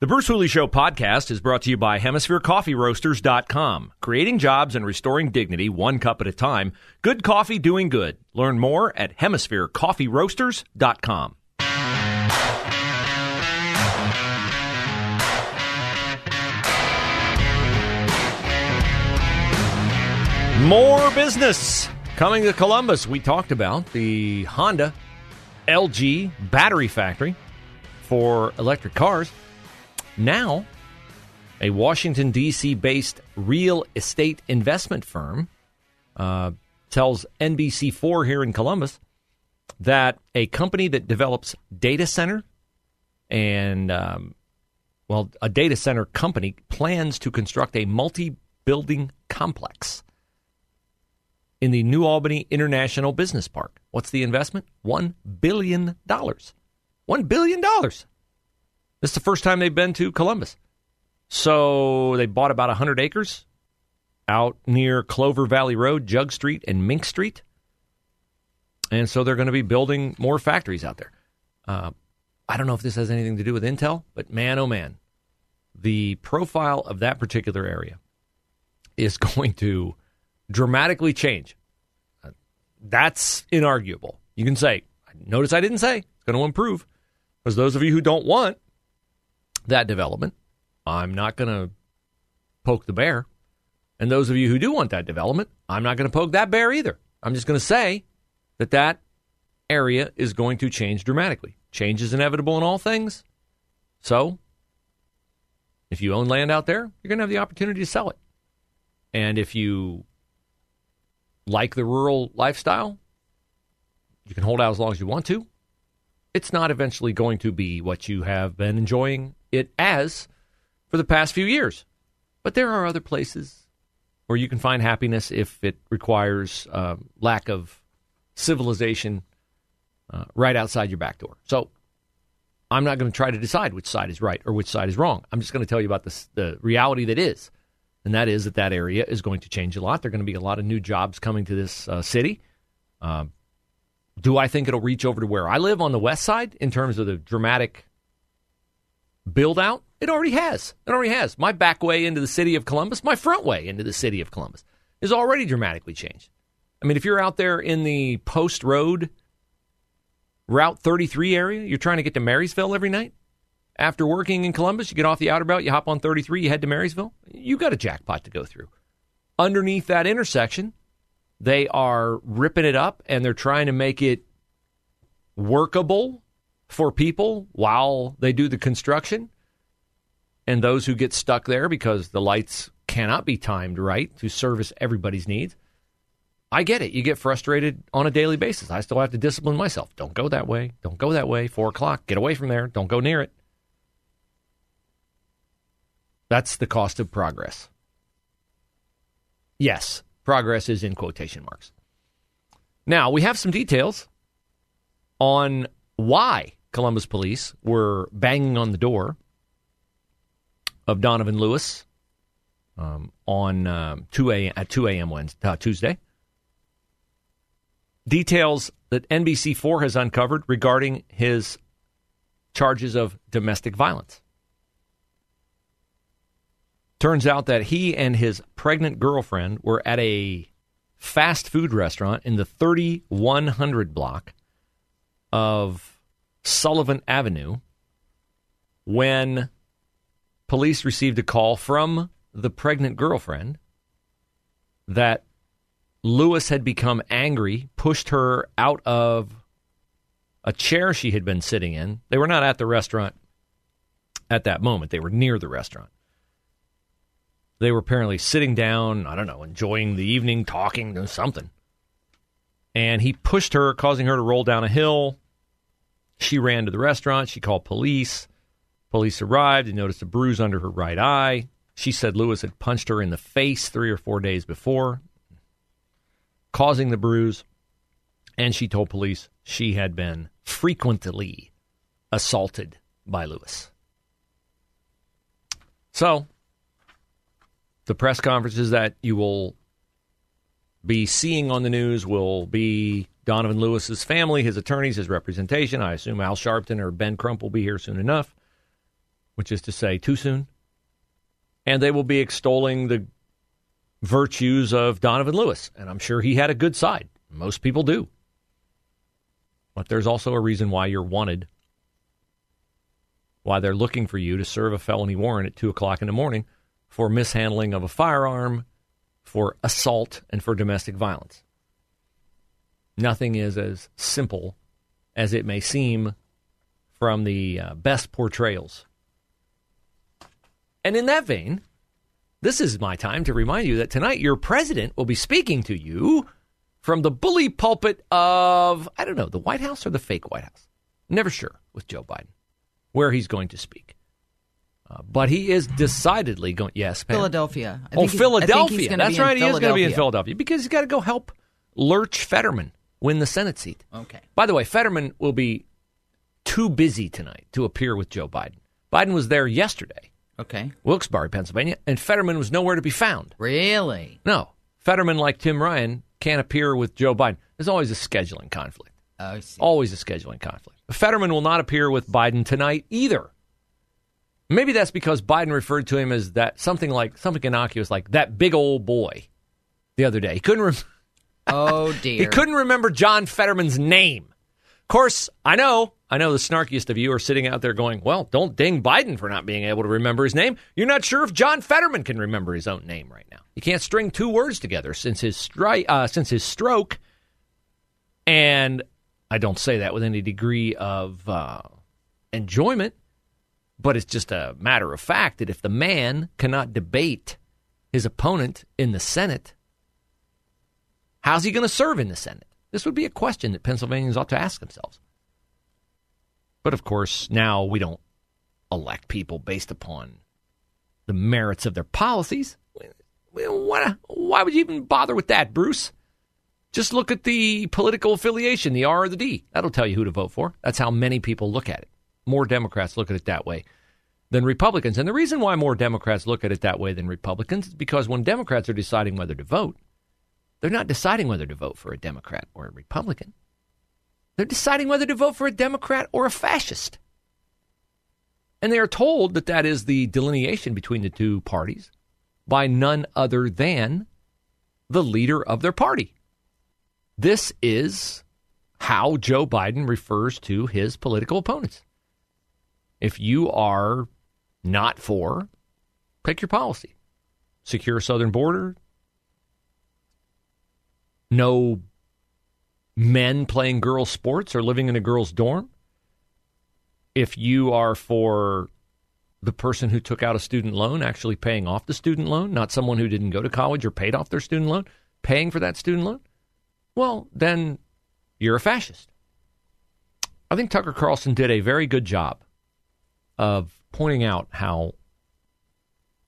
The Bruce Hooley Show podcast is brought to you by HemisphereCoffeeRoasters.com. Creating jobs and restoring dignity one cup at a time. Good coffee doing good. Learn more at HemisphereCoffeeRoasters.com. More business coming to Columbus. We talked about the Honda LG battery factory for electric cars. Now, a Washington, D.C. based real estate investment firm uh, tells NBC4 here in Columbus that a company that develops data center and, um, well, a data center company plans to construct a multi building complex in the New Albany International Business Park. What's the investment? $1 billion. $1 billion. This is the first time they've been to Columbus. So they bought about 100 acres out near Clover Valley Road, Jug Street, and Mink Street. And so they're going to be building more factories out there. Uh, I don't know if this has anything to do with Intel, but man, oh man, the profile of that particular area is going to dramatically change. Uh, that's inarguable. You can say, notice I didn't say it's going to improve. Because those of you who don't want that development, I'm not going to poke the bear. And those of you who do want that development, I'm not going to poke that bear either. I'm just going to say that that area is going to change dramatically. Change is inevitable in all things. So, if you own land out there, you're going to have the opportunity to sell it. And if you like the rural lifestyle, you can hold out as long as you want to. It's not eventually going to be what you have been enjoying it as for the past few years. But there are other places where you can find happiness if it requires uh, lack of civilization uh, right outside your back door. So I'm not going to try to decide which side is right or which side is wrong. I'm just going to tell you about this, the reality that is and that is that that area is going to change a lot. There are going to be a lot of new jobs coming to this uh, city. Um, do I think it'll reach over to where I live on the west side in terms of the dramatic build out? It already has. It already has. My back way into the city of Columbus, my front way into the city of Columbus, is already dramatically changed. I mean, if you're out there in the Post Road Route 33 area, you're trying to get to Marysville every night, after working in Columbus, you get off the outer belt, you hop on 33, you head to Marysville. You got a jackpot to go through. Underneath that intersection, they are ripping it up and they're trying to make it workable for people while they do the construction. And those who get stuck there because the lights cannot be timed right to service everybody's needs. I get it. You get frustrated on a daily basis. I still have to discipline myself. Don't go that way. Don't go that way. Four o'clock. Get away from there. Don't go near it. That's the cost of progress. Yes, progress is in quotation marks. Now, we have some details on why Columbus police were banging on the door of Donovan Lewis um, on um, 2 a, at 2 a.m. Wednesday, uh, Tuesday. Details that NBC4 has uncovered regarding his charges of domestic violence. Turns out that he and his pregnant girlfriend were at a fast food restaurant in the 3100 block of Sullivan Avenue when police received a call from the pregnant girlfriend that Lewis had become angry, pushed her out of a chair she had been sitting in. They were not at the restaurant at that moment, they were near the restaurant. They were apparently sitting down, I don't know, enjoying the evening, talking, something. And he pushed her, causing her to roll down a hill. She ran to the restaurant. She called police. Police arrived and noticed a bruise under her right eye. She said Lewis had punched her in the face three or four days before, causing the bruise. And she told police she had been frequently assaulted by Lewis. So, the press conferences that you will be seeing on the news will be Donovan Lewis's family, his attorneys, his representation. I assume Al Sharpton or Ben Crump will be here soon enough, which is to say, too soon. And they will be extolling the virtues of Donovan Lewis. And I'm sure he had a good side. Most people do. But there's also a reason why you're wanted, why they're looking for you to serve a felony warrant at 2 o'clock in the morning for mishandling of a firearm, for assault, and for domestic violence. Nothing is as simple as it may seem from the uh, best portrayals. And in that vein, this is my time to remind you that tonight your president will be speaking to you from the bully pulpit of, I don't know, the White House or the fake White House. Never sure with Joe Biden where he's going to speak. Uh, but he is decidedly going. Yes, Pam? Philadelphia. I oh, Philadelphia. That's right. He is going to be in Philadelphia because he's got to go help Lurch Fetterman win the Senate seat. Okay. By the way, Fetterman will be too busy tonight to appear with Joe Biden. Biden was there yesterday. Okay. Wilkes-Barre, Pennsylvania, and Fetterman was nowhere to be found. Really? No. Fetterman, like Tim Ryan, can't appear with Joe Biden. There's always a scheduling conflict. Oh, I see. Always a scheduling conflict. Fetterman will not appear with Biden tonight either. Maybe that's because Biden referred to him as that something like something innocuous like that big old boy the other day. He couldn't. Re- oh dear. he couldn't remember John Fetterman's name. Of course, I know. I know the snarkiest of you are sitting out there going, "Well, don't ding Biden for not being able to remember his name." You're not sure if John Fetterman can remember his own name right now. He can't string two words together since his stri- uh, since his stroke. And I don't say that with any degree of uh, enjoyment. But it's just a matter of fact that if the man cannot debate his opponent in the Senate, how's he going to serve in the Senate? This would be a question that Pennsylvanians ought to ask themselves. But of course, now we don't elect people based upon the merits of their policies. Why, would you even bother with that, Bruce? Just look at the political affiliation, the R or the D. That'll tell you who to vote for. That's how many people look at it more Democrats look at it that way than Republicans. And the reason why more Democrats look at it that way than Republicans is because when Democrats are deciding whether to vote, they're not deciding whether to vote for a Democrat or a Republican. They're deciding whether to vote for a Democrat or a fascist. And they are told that that is the delineation between the two parties by none other than the leader of their party. This is how Joe Biden refers to his political opponents. If you are not for, pick your policy. Secure southern border. No men playing girls' sports or living in a girls' dorm. If you are for the person who took out a student loan actually paying off the student loan, not someone who didn't go to college or paid off their student loan, paying for that student loan, well, then you're a fascist. I think Tucker Carlson did a very good job of pointing out how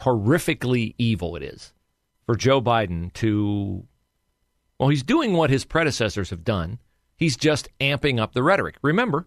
horrifically evil it is for Joe Biden to, well, he's doing what his predecessors have done. He's just amping up the rhetoric. Remember,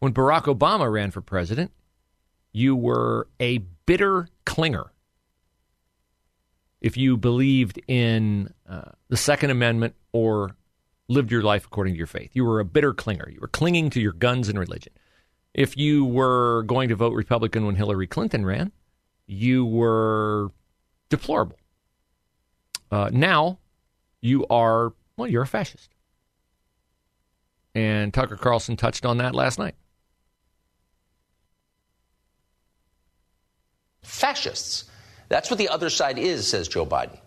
when Barack Obama ran for president, you were a bitter clinger. If you believed in uh, the Second Amendment or lived your life according to your faith, you were a bitter clinger. You were clinging to your guns and religion if you were going to vote Republican when Hillary Clinton ran, you were deplorable. Uh, now, you are, well, you're a fascist. And Tucker Carlson touched on that last night. Fascists. That's what the other side is, says Joe Biden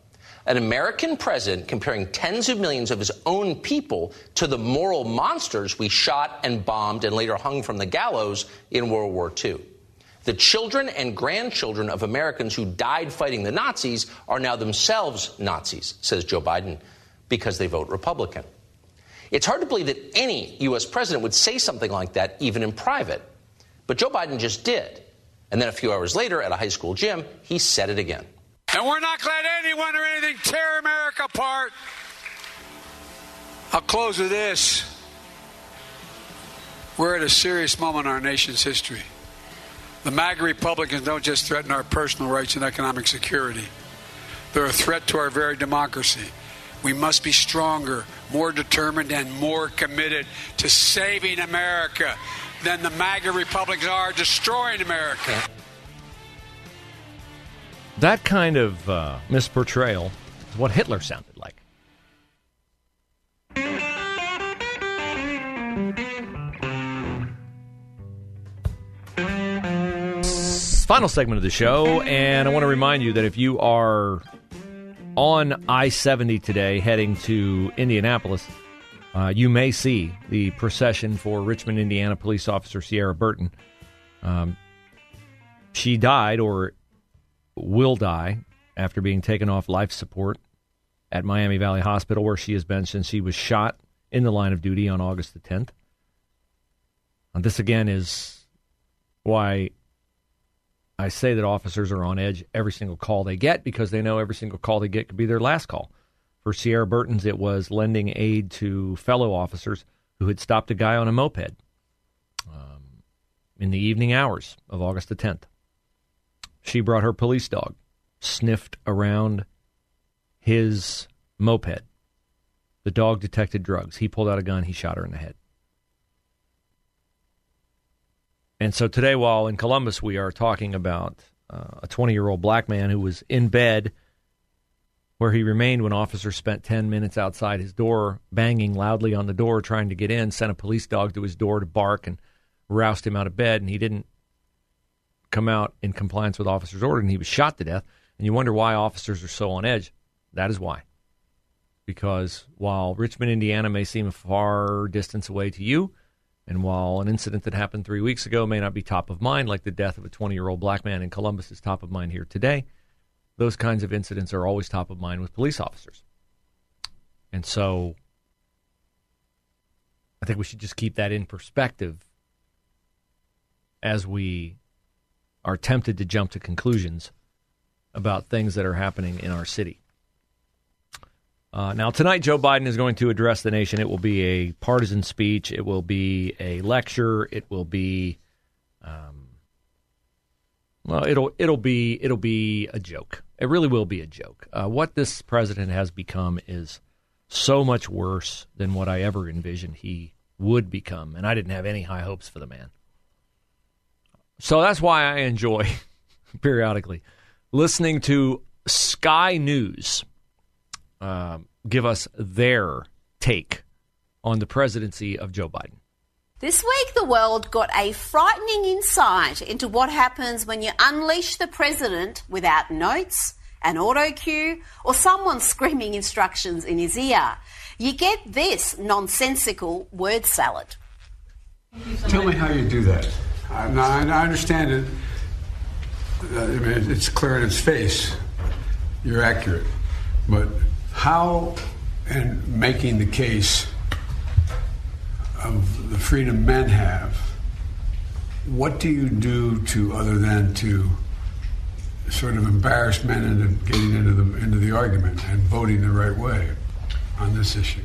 an American president comparing tens of millions of his own people to the moral monsters we shot and bombed and later hung from the gallows in World War II. The children and grandchildren of Americans who died fighting the Nazis are now themselves Nazis, says Joe Biden, because they vote Republican. It's hard to believe that any U.S. president would say something like that, even in private. But Joe Biden just did. And then a few hours later at a high school gym, he said it again. And we're not glad anyone or anything tear America apart. I'll close with this. We're at a serious moment in our nation's history. The MAGA Republicans don't just threaten our personal rights and economic security, they're a threat to our very democracy. We must be stronger, more determined, and more committed to saving America than the MAGA Republicans are destroying America. That kind of uh, misportrayal is what Hitler sounded Final segment of the show, and I want to remind you that if you are on I 70 today heading to Indianapolis, uh, you may see the procession for Richmond, Indiana police officer Seara Burton. Um, she died or will die after being taken off life support at Miami Valley Hospital, where she has been since she was shot in the line of duty on August the 10th. And this again is why I say that officers are on edge every single call they get because they know every single call they get could be their last call. For Seara Burton's, it was lending aid to fellow officers who had stopped a guy on a moped um, in the evening hours of August the 10th. She brought her police dog, sniffed around his moped. The dog detected drugs. He pulled out a gun. He shot her in the head. And so today, while in Columbus, we are talking about uh, a 20 year old black man who was in bed where he remained when officers spent 10 minutes outside his door, banging loudly on the door, trying to get in, sent a police dog to his door to bark and roused him out of bed. And he didn't come out in compliance with officers' order, and he was shot to death. And you wonder why officers are so on edge. That is why. Because while Richmond, Indiana may seem a far distance away to you, and while an incident that happened three weeks ago may not be top of mind, like the death of a 20 year old black man in Columbus is top of mind here today, those kinds of incidents are always top of mind with police officers. And so I think we should just keep that in perspective as we are tempted to jump to conclusions about things that are happening in our city. Uh, now, tonight, Joe Biden is going to address the nation. It will be a partisan speech. It will be a lecture. It will be, um, well, it'll it'll be it'll be a joke. It really will be a joke. Uh, what this president has become is so much worse than what I ever envisioned he would become, and I didn't have any high hopes for the man. So that's why I enjoy periodically listening to Sky News uh, give us their take on the presidency of Joe Biden. This week, the world got a frightening insight into what happens when you unleash the president without notes, an auto cue, or someone screaming instructions in his ear. You get this nonsensical word salad. Tell me how you do that. I, I understand it. Uh, I mean, it's clear in its face. You're accurate. But how, in making the case of the freedom men have, what do you do to other than to sort of embarrass men into getting into the into the argument and voting the right way on this issue?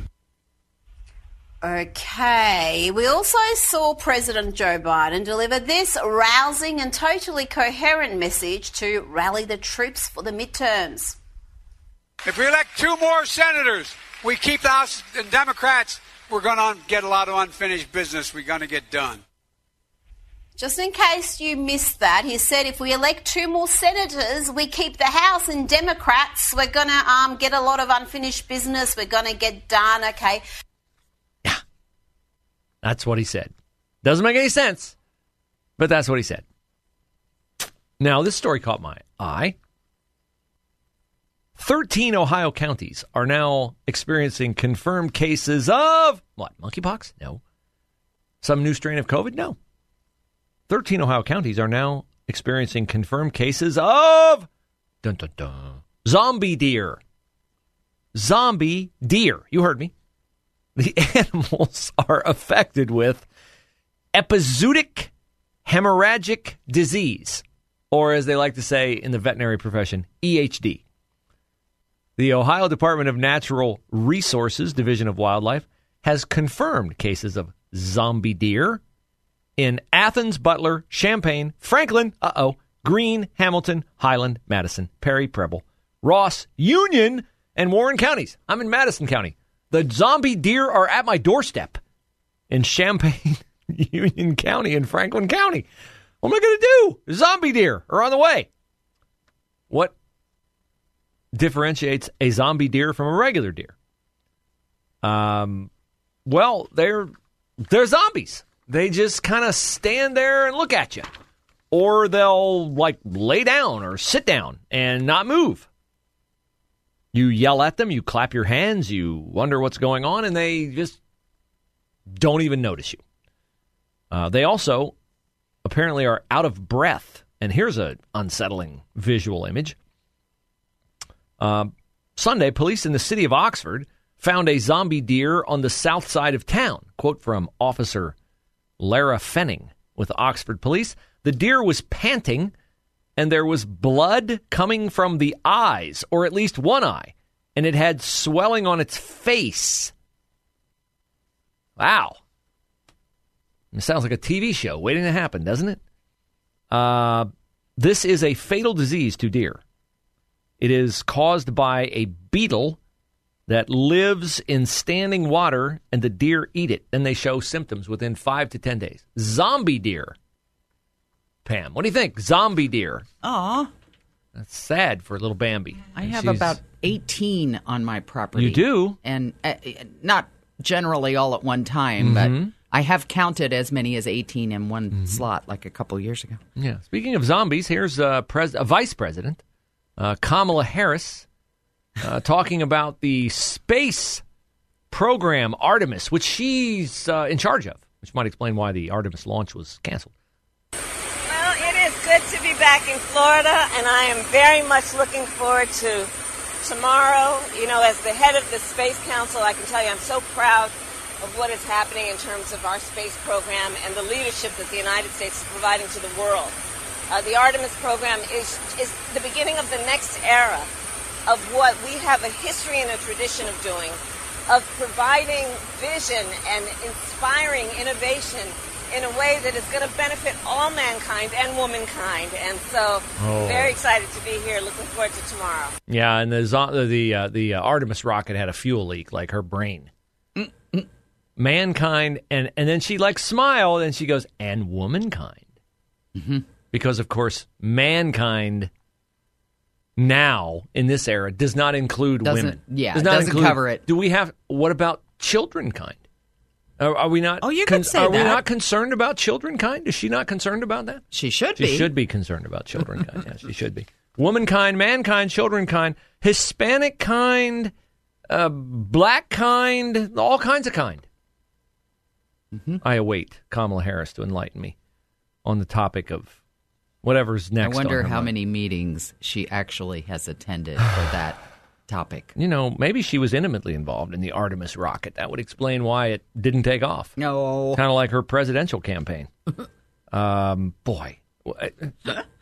Okay, we also saw President Joe Biden deliver this rousing and totally coherent message to rally the troops for the midterms. If we elect two more senators, we keep the House and Democrats, we're going to get a lot of unfinished business we're going to get done. Just in case you missed that, he said if we elect two more senators, we keep the House and Democrats, we're going to um, get a lot of unfinished business, we're going to get done, okay? Yeah. That's what he said. Doesn't make any sense, but that's what he said. Now, this story caught my eye. 13 Ohio counties are now experiencing confirmed cases of what? Monkeypox? No. Some new strain of COVID? No. 13 Ohio counties are now experiencing confirmed cases of dun, dun, dun, zombie deer. Zombie deer. You heard me. The animals are affected with epizootic hemorrhagic disease. or as they like to say in the veterinary profession, EHD. The Ohio Department of Natural Resources Division of Wildlife has confirmed cases of zombie deer in Athens, Butler, Champaign, Franklin, uh oh, Greene, Hamilton, Highland, Madison, Perry, Preble, Ross, Union, and Warren counties. I'm in Madison County. The zombie deer are at my doorstep in Champaign, Union County, and Franklin County. What am I going to do? Zombie deer are on the way. What differentiates a zombie deer from a regular deer? Um, well, they're they're zombies. They just kind of stand there and look at you, or they'll like lay down or sit down and not move. You yell at them, you clap your hands, you wonder what's going on, and they just don't even notice you. Uh, they also apparently are out of breath. And here's an unsettling visual image. Uh, Sunday, police in the city of Oxford found a zombie deer on the south side of town. Quote from Officer Lara Fenning with Oxford Police. The deer was panting and there was blood coming from the eyes, or at least one eye, and it had swelling on its face. Wow. It sounds like a TV show waiting to happen, doesn't it? Uh, this is a fatal disease to deer. It is caused by a beetle that lives in standing water, and the deer eat it. Then they show symptoms within five to ten days. Zombie deer. Pam, what do you think? Zombie deer. Aw, That's sad for little Bambi. I have She's- about 18 on my property. You do? And uh, not generally all at one time, Mm-hmm. but I have counted as many as 18 in one slot like a couple years ago. Yeah. Speaking of zombies, here's uh, pres- a vice president, uh, Kamala Harris, uh, talking about the space program Artemis, which she's uh, in charge of, which might explain why the Artemis launch was canceled. Well, it is good to be back in Florida, and I am very much looking forward to tomorrow. You know, as the head of the Space Council, I can tell you I'm so proud of what is happening in terms of our space program and the leadership that the United States is providing to the world. Uh, the Artemis program is, is the beginning of the next era of what we have a history and a tradition of doing, of providing vision and inspiring innovation in a way that is going to benefit all mankind and womankind. And so, Oh. very excited to be here. Looking forward to tomorrow. Yeah, and the the uh, the uh, Artemis rocket had a fuel leak, like her brain. Mankind, and and then she like smiled, and she goes, and womankind, because of course mankind now in this era does not include Doesn't- women. yeah, does not doesn't include- cover it. Do we have? What about children kind? Are, are we not? Oh, you could say Are we not concerned about children kind? Is she not concerned about that? She should She be. should be concerned about children kind. Yeah, she should be. Womankind, mankind, children kind, Hispanic kind, uh, black kind, all kinds of kind. Mm-hmm. I await Kamala Harris to enlighten me on the topic of whatever's next. I wonder how mind. many meetings she actually has attended for that topic. You know, maybe she was intimately involved in the Artemis rocket. That would explain why it didn't take off. No. kind of like her presidential campaign. um, boy,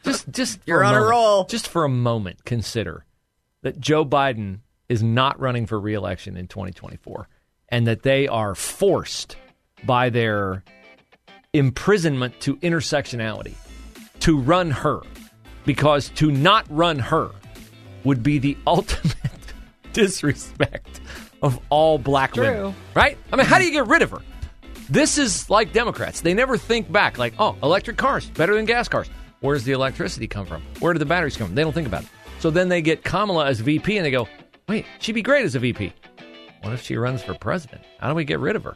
just just You're on a roll. Just for a moment, consider that Joe Biden is not running for reelection in 2024, and that they are forced by their imprisonment to intersectionality to run her, because to not run her would be the ultimate disrespect of all black True. women. Right? I mean, how do you get rid of her? This is like Democrats. They never think back, like, oh, electric cars, better than gas cars. Where's the electricity come from? Where do the batteries come from? They don't think about it. So then they get Kamala as VP and they go, wait, she'd be great as a VP. What if she runs for president? How do we get rid of her?